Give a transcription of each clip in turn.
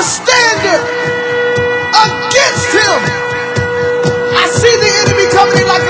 A standard against him. I see the enemy coming in like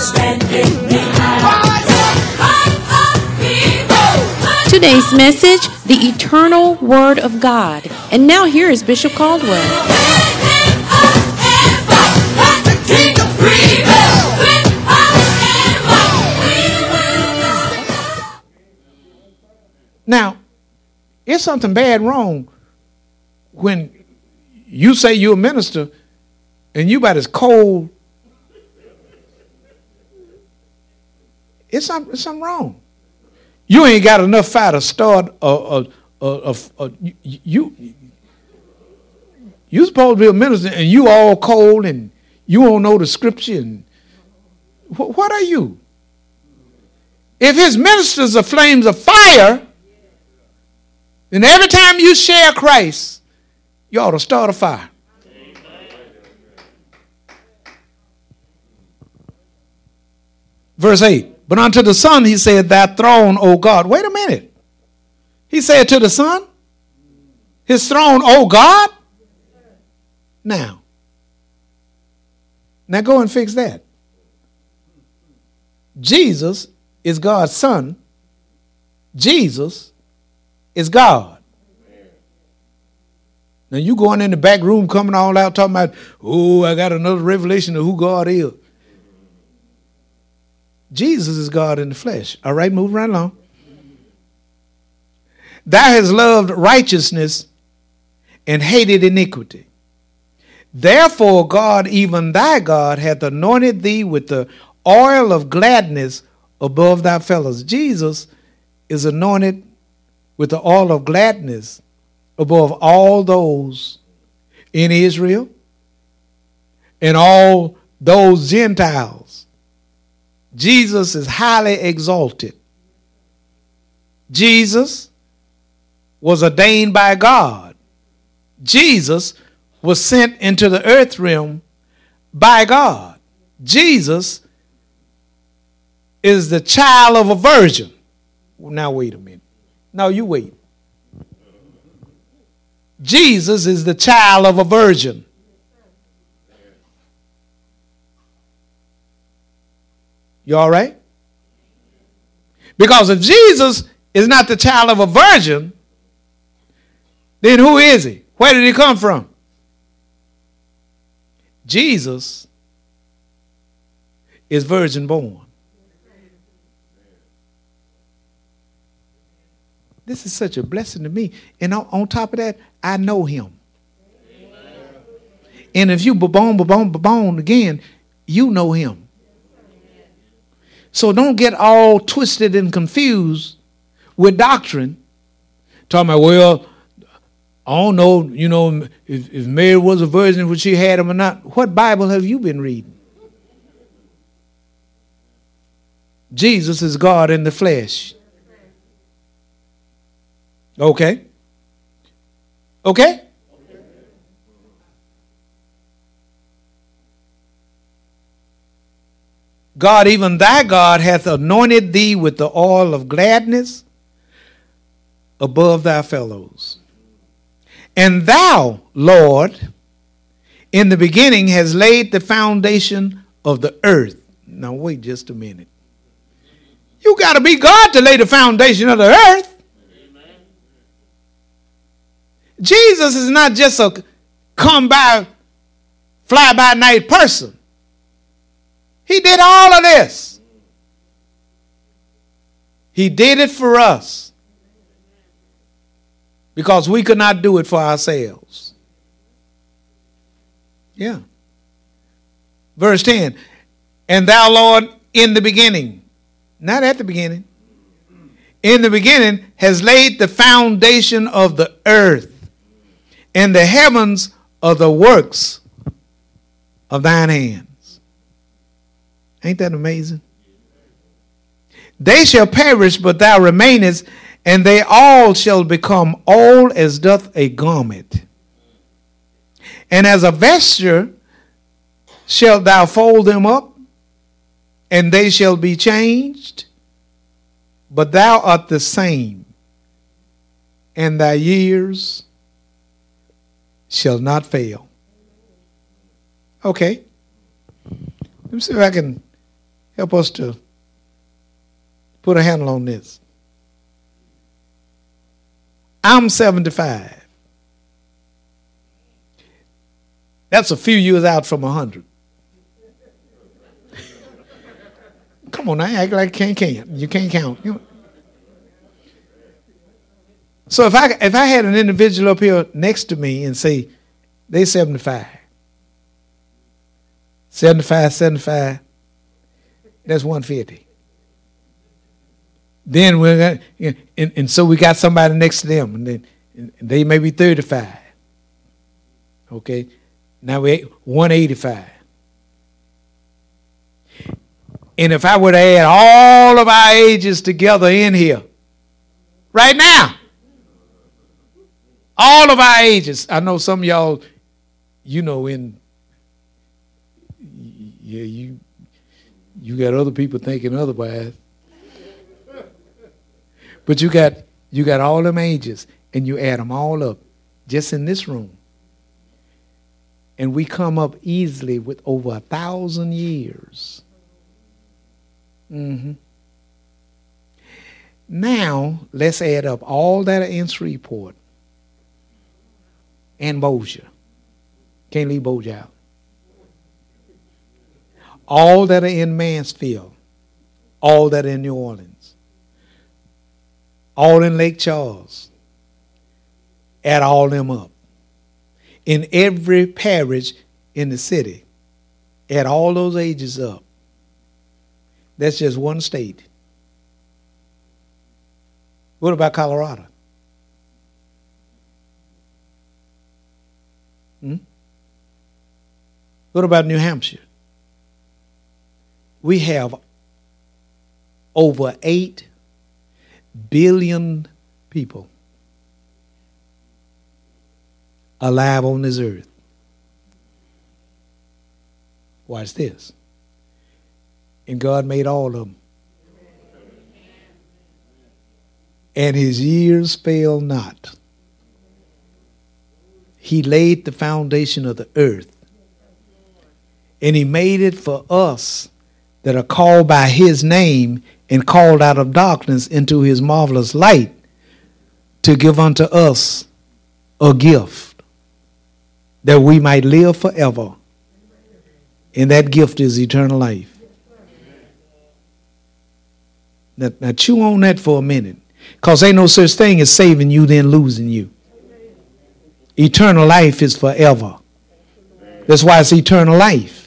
Today's message the eternal Word of God. And now here is Bishop Caldwell. Now, it's something bad wrong when you say you're a minister and you about as cold. It's something, it's something wrong. You ain't got enough fire to start a, a, a, a, you. You supposed to be a minister and you all cold and you don't know the scripture and what are you? If his ministers are flames of fire, then every time you share Christ, you ought to start a fire. Verse 8. But unto the Son he said, Thy throne, O God. Wait a minute. He said to the Son, His throne, O God? Now. Now go and fix that. Jesus is God's Son. Jesus is God. Now you going in the back room, coming all out, talking about, oh, I got another revelation of who God is. Jesus is God in the flesh. All right, move right along. Thou hast loved righteousness and hated iniquity. Therefore, God, even thy God, hath anointed thee with the oil of gladness above thy fellows. Jesus is anointed with the oil of gladness above all those in Israel and all those Gentiles. Jesus is highly exalted. Jesus was ordained by God. Jesus was sent into the earth realm by God. Jesus is the child of a virgin. Now, wait a minute. Now, you wait. Jesus is the child of a virgin. You all right? Because if Jesus is not the child of a virgin, then who is he? Where did he come from? Jesus is virgin born. This is such a blessing to me. And on, on top of that, I know him. Amen. And if you babone, babone, babone again, you know him. So don't get all twisted and confused with doctrine. Talking about, well, I don't know, you know, if, if Mary was a virgin, would she had him or not? What Bible have you been reading? Jesus is God in the flesh. Okay? Okay? God, even thy God, hath anointed thee with the oil of gladness above thy fellows. And thou, Lord, in the beginning has laid the foundation of the earth. Now, wait just a minute. You got to be God to lay the foundation of the earth. Jesus is not just a come by, fly by night person. He did all of this. He did it for us because we could not do it for ourselves. Yeah. Verse 10 And thou, Lord, in the beginning, not at the beginning, in the beginning has laid the foundation of the earth and the heavens are the works of thine hands. Ain't that amazing? They shall perish, but thou remainest, and they all shall become old as doth a garment. And as a vesture shalt thou fold them up, and they shall be changed, but thou art the same, and thy years shall not fail. Okay. Let me see if I can help us to put a handle on this. I'm 75. That's a few years out from 100. Come on, I act like you can't count. You can't count. You so if I if I had an individual up here next to me and say they 75, 75, 75, that's 150. Then we're going and, and so we got somebody next to them, and, then, and they may be 35. Okay, now we're 185. And if I were to add all of our ages together in here, right now, all of our ages, I know some y'all, you know, in yeah, you you got other people thinking otherwise. But you got you got all them ages, and you add them all up, just in this room. And we come up easily with over a thousand years. Mm-hmm. Now, let's add up all that in Shreveport and Bossier. Can't leave Bossier out. All that are in Mansfield, all that are in New Orleans, all in Lake Charles. Add all them up. In every parish in the city, add all those ages up. That's just one state. What about Colorado? Hmm? What about New Hampshire? We have over 8 billion people alive on this earth. Watch this. And God made all of them. And his years fail not. He laid the foundation of the earth. And he made it for us that are called by his name and called out of darkness into his marvelous light to give unto us a gift that we might live forever. And that gift is eternal life. Now, now chew on that for a minute. Because ain't no such thing as saving you, then losing you. Eternal life is forever. That's why it's eternal life.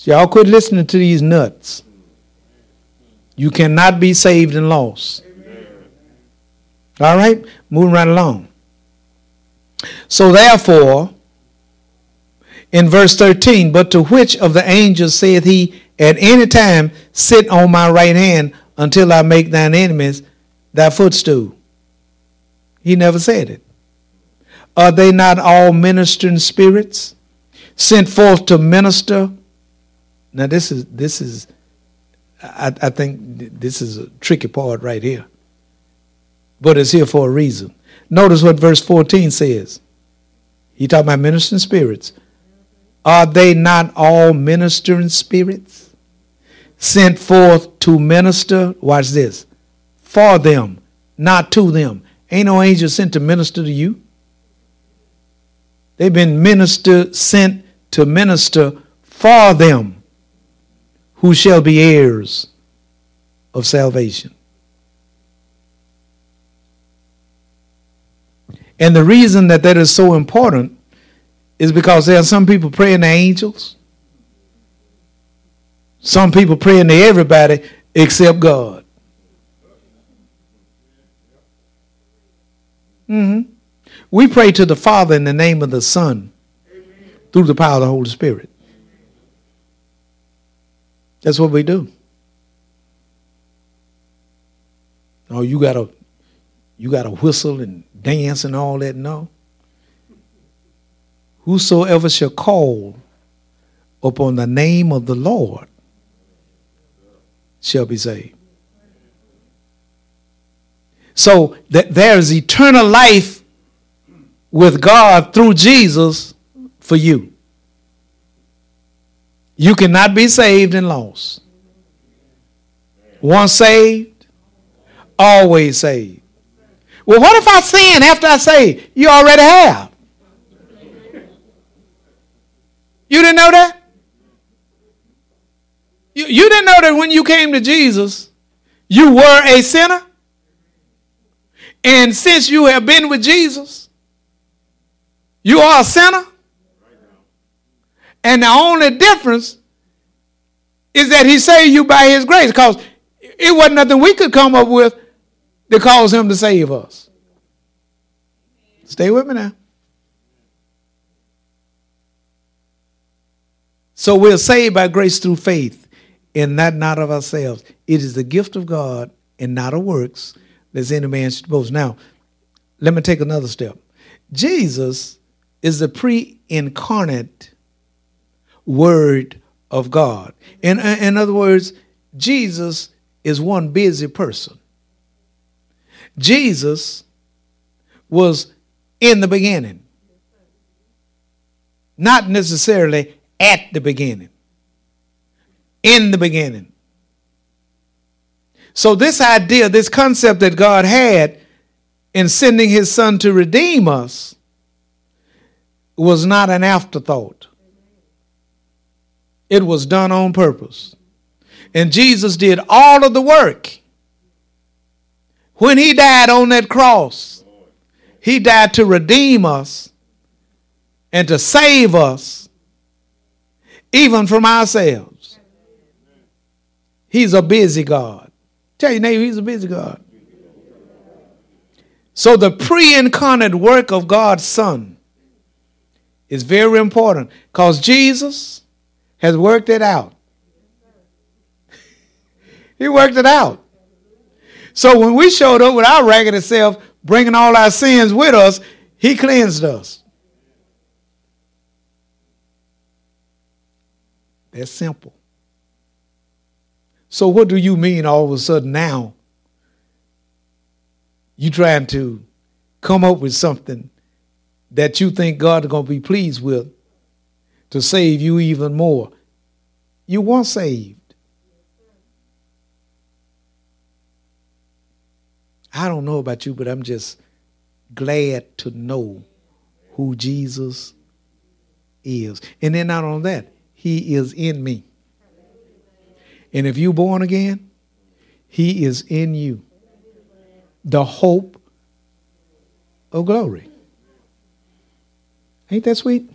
So y'all quit listening to these nuts. You cannot be saved and lost. All right? Moving right along. So therefore, in verse 13, but to which of the angels saith he at any time, Sit on my right hand until I make thine enemies thy footstool? He never said it. Are they not all ministering spirits sent forth to minister? Now this is this is I, I think this is a tricky part right here. But it's here for a reason. Notice what verse 14 says. He talking about ministering spirits. Are they not all ministering spirits sent forth to minister? Watch this. For them, not to them. Ain't no angel sent to minister to you. They've been minister sent to minister for them who shall be heirs of salvation. And the reason that that is so important is because there are some people praying to angels, some people praying to everybody except God. Mm-hmm. We pray to the Father in the name of the Son through the power of the Holy Spirit. That's what we do. Oh, you gotta you gotta whistle and dance and all that. No. Whosoever shall call upon the name of the Lord shall be saved. So that there is eternal life with God through Jesus for you. You cannot be saved and lost. Once saved, always saved. Well, what if I sin after I say you already have? You didn't know that? You, you didn't know that when you came to Jesus, you were a sinner? And since you have been with Jesus, you are a sinner? And the only difference is that he saved you by his grace because it wasn't nothing we could come up with to cause him to save us. Stay with me now. So we're saved by grace through faith, and that not of ourselves. It is the gift of God and not of works, lest any man should boast. Now, let me take another step. Jesus is the pre incarnate Word of God. In, in other words, Jesus is one busy person. Jesus was in the beginning, not necessarily at the beginning, in the beginning. So, this idea, this concept that God had in sending his son to redeem us was not an afterthought. It was done on purpose. And Jesus did all of the work. When he died on that cross, he died to redeem us and to save us even from ourselves. He's a busy God. Tell your neighbor, he's a busy God. So the pre incarnate work of God's Son is very important because Jesus has worked it out. he worked it out. So when we showed up with our ragged self, bringing all our sins with us, he cleansed us. That's simple. So what do you mean all of a sudden now? You trying to come up with something that you think God is going to be pleased with to save you even more. You weren't saved. I don't know about you, but I'm just glad to know who Jesus is. And then not only that, he is in me. And if you're born again, he is in you. The hope of glory. Ain't that sweet?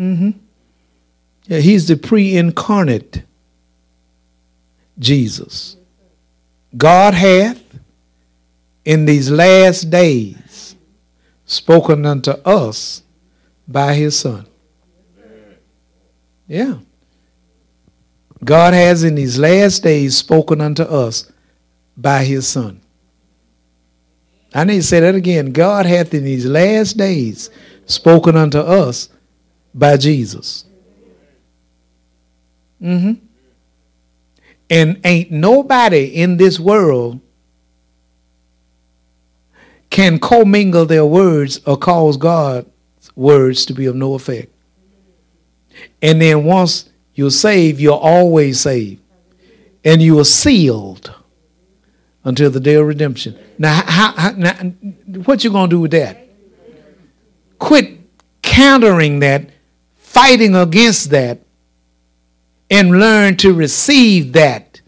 Mm-hmm. Yeah, he's the pre-incarnate Jesus. God hath in these last days spoken unto us by his Son. Yeah. God has in these last days spoken unto us by his Son. I need to say that again. God hath in these last days spoken unto us by Jesus. Mm-hmm. And ain't nobody in this world can commingle their words or cause God's words to be of no effect. And then once you're saved, you're always saved. And you are sealed until the day of redemption. Now, how, how, now what you going to do with that? Quit countering that, fighting against that, and learn to receive that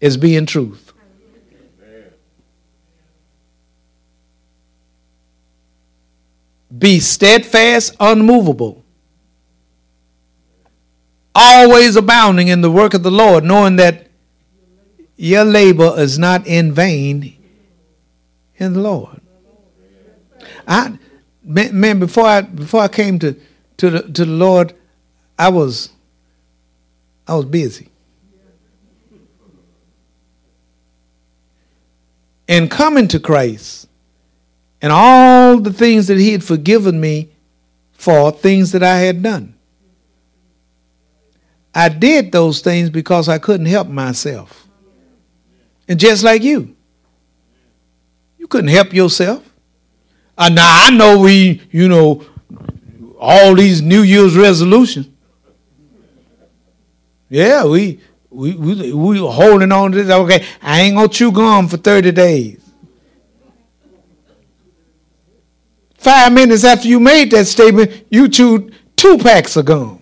as being truth. Be steadfast, unmovable, always abounding in the work of the Lord, knowing that your labor is not in vain in the Lord. I man, before I before I came to to the to the Lord, I was I was busy. and coming to Christ and all the things that He had forgiven me for, things that I had done. I did those things because I couldn't help myself. And just like you, you couldn't help yourself. Uh, now I know we, you know, all these New Year's resolutions. Yeah, we we we we holding on to this. Okay, I ain't gonna chew gum for 30 days. Five minutes after you made that statement, you chewed two packs of gum.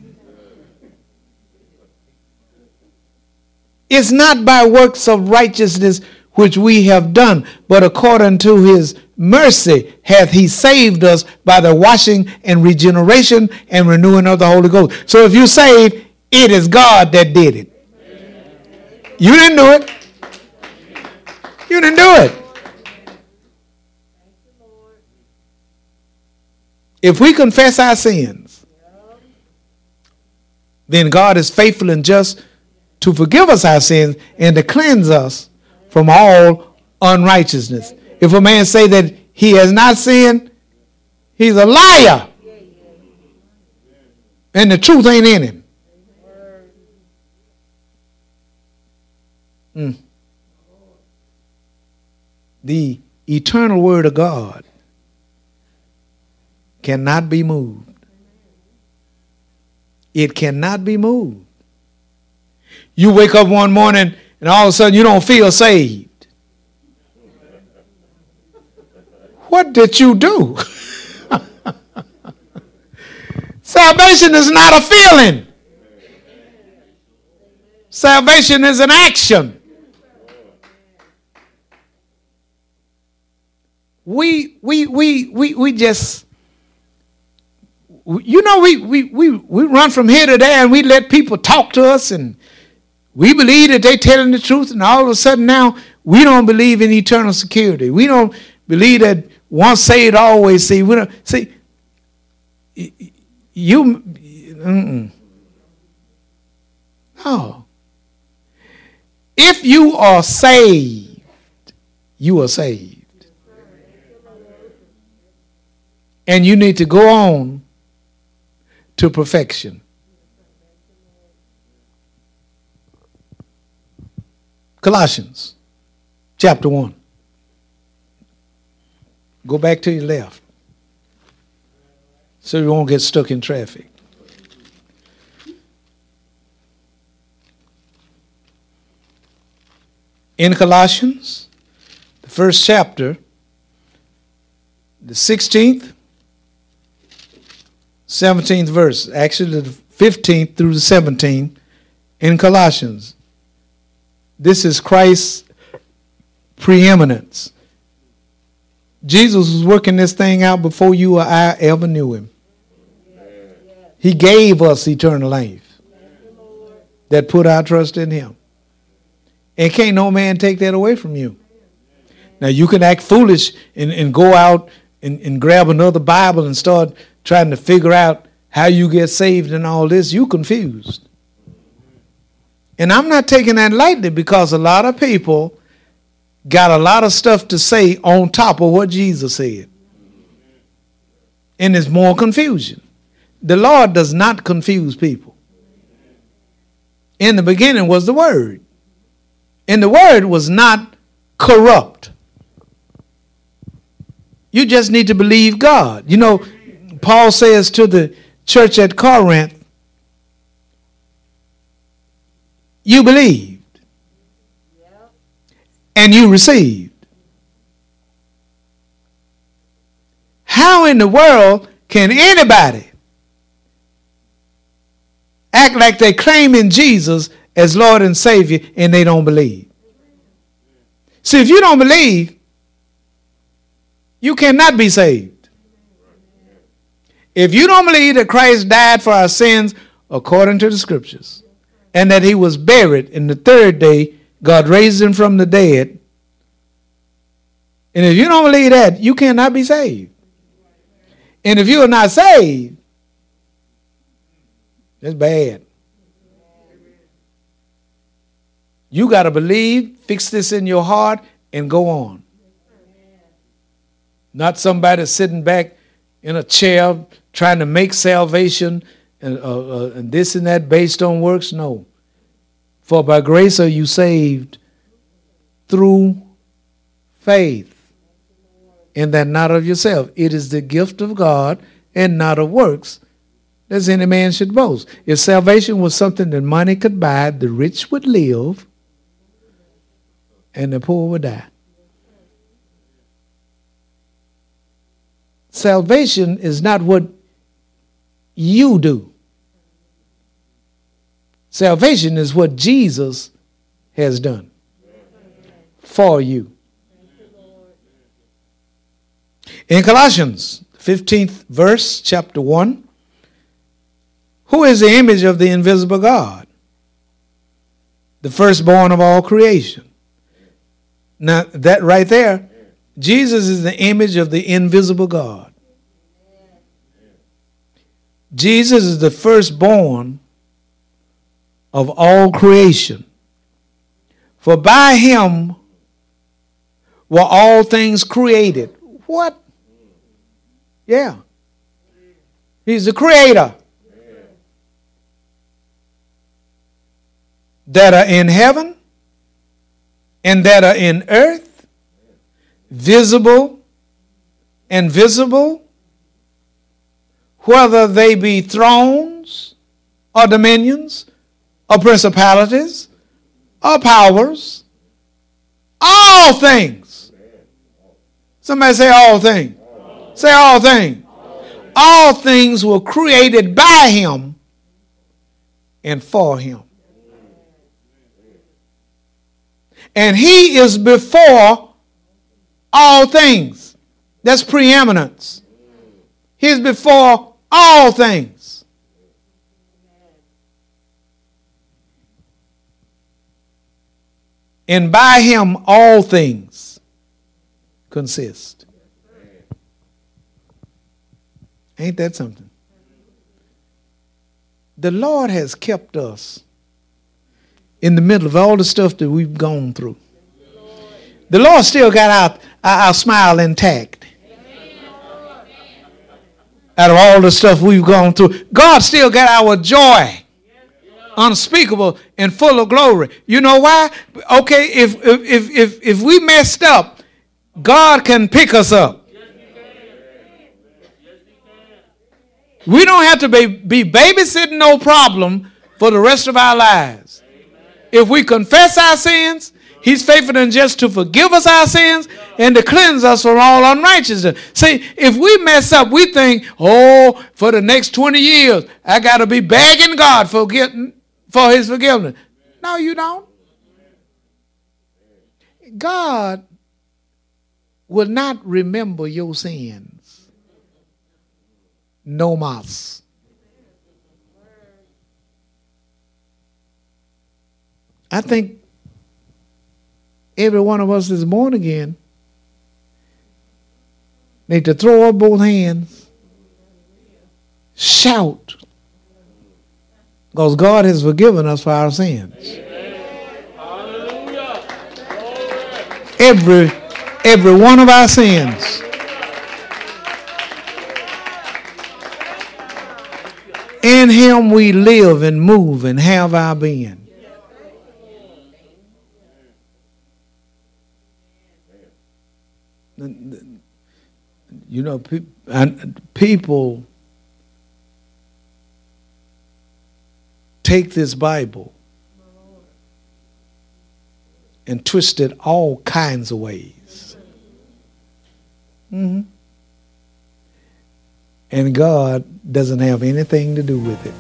It's not by works of righteousness which we have done, but according to his mercy hath he saved us by the washing and regeneration and renewing of the Holy Ghost. So if you saved, it is God that did it. You didn't do it. You didn't do it. If we confess our sins, then God is faithful and just to forgive us our sins and to cleanse us from all unrighteousness. If a man say that he has not sinned, he's a liar. And the truth ain't in him. Mm. The eternal word of God cannot be moved. It cannot be moved. You wake up one morning and all of a sudden you don't feel saved. What did you do? Salvation is not a feeling. Salvation is an action. We we we we we just you know we we we we run from here to there and we let people talk to us and we believe that they're telling the truth and all of a sudden now we don't believe in eternal security. We don't believe that once saved, always saved. We don't see you. Mm-mm. No. If you are saved, you are saved. And you need to go on to perfection. Colossians chapter 1. Go back to your left so you won't get stuck in traffic. In Colossians, the first chapter, the 16th, 17th verse, actually the 15th through the 17th in Colossians. This is Christ's preeminence. Jesus was working this thing out before you or I ever knew him. He gave us eternal life that put our trust in him. And can't no man take that away from you. Now you can act foolish and, and go out and, and grab another Bible and start trying to figure out how you get saved and all this. You confused. And I'm not taking that lightly because a lot of people got a lot of stuff to say on top of what Jesus said. And there's more confusion. The Lord does not confuse people. In the beginning was the Word. And the Word was not corrupt. You just need to believe God. You know, Paul says to the church at Corinth, you believed and you received. How in the world can anybody act like they claim in Jesus as Lord and Savior and they don't believe? See, if you don't believe, you cannot be saved. If you don't believe that Christ died for our sins according to the scriptures and that he was buried and the third day God raised him from the dead. And if you don't believe that, you cannot be saved. And if you are not saved, that's bad. You got to believe, fix this in your heart, and go on. Not somebody sitting back in a chair trying to make salvation and, uh, uh, and this and that based on works. No. For by grace are you saved through faith, and that not of yourself. It is the gift of God and not of works, as any man should boast. If salvation was something that money could buy, the rich would live and the poor would die. Salvation is not what you do. Salvation is what Jesus has done for you. In Colossians 15th verse, chapter 1, who is the image of the invisible God? The firstborn of all creation. Now, that right there, Jesus is the image of the invisible God. Jesus is the firstborn of all creation. For by him were all things created. What? Yeah. He's the creator. That are in heaven and that are in earth, visible and visible, whether they be thrones or dominions or principalities or powers, all things. Somebody say all things. Say all things. All things were created by him and for him. And he is before all things. That's preeminence. He is before all things. And by him all things consist. Ain't that something? The Lord has kept us in the middle of all the stuff that we've gone through. The Lord still got our, our, our smile intact. Out of all the stuff we've gone through, God still got our joy unspeakable and full of glory. You know why? Okay, if if if if we messed up, God can pick us up. We don't have to be, be babysitting no problem for the rest of our lives. If we confess our sins, He's faithful and just to forgive us our sins and to cleanse us from all unrighteousness. See, if we mess up, we think, oh, for the next 20 years, I got to be begging God for, getting, for His forgiveness. No, you don't. God will not remember your sins. No mas. I think every one of us is born again need to throw up both hands, shout, because God has forgiven us for our sins. Every every one of our sins. In him we live and move and have our being. You know, people take this Bible and twist it all kinds of ways. Mm-hmm. And God doesn't have anything to do with it.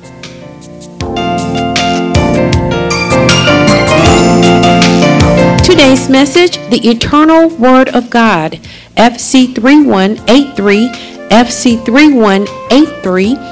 Today's message The Eternal Word of God, FC3183, FC3183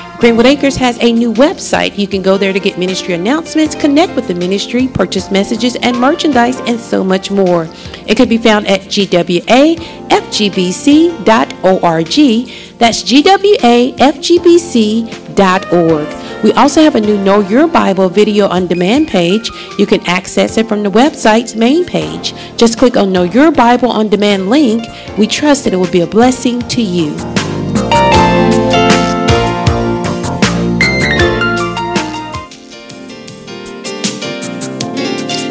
Greenwood Acres has a new website. You can go there to get ministry announcements, connect with the ministry, purchase messages and merchandise, and so much more. It can be found at gwafgbc.org. That's gwafgbc.org. We also have a new Know Your Bible video on demand page. You can access it from the website's main page. Just click on Know Your Bible on demand link. We trust that it will be a blessing to you.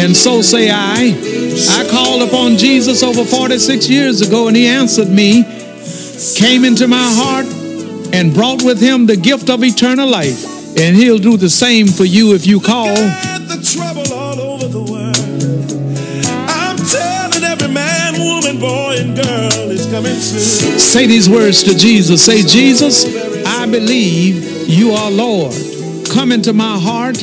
and so say I. I called upon Jesus over 46 years ago, and he answered me, came into my heart, and brought with him the gift of eternal life. And he'll do the same for you if you call. The trouble all over the world. I'm telling every man, woman, boy, and girl is coming soon. Say these words to Jesus. Say, Jesus, I believe you are Lord. Come into my heart.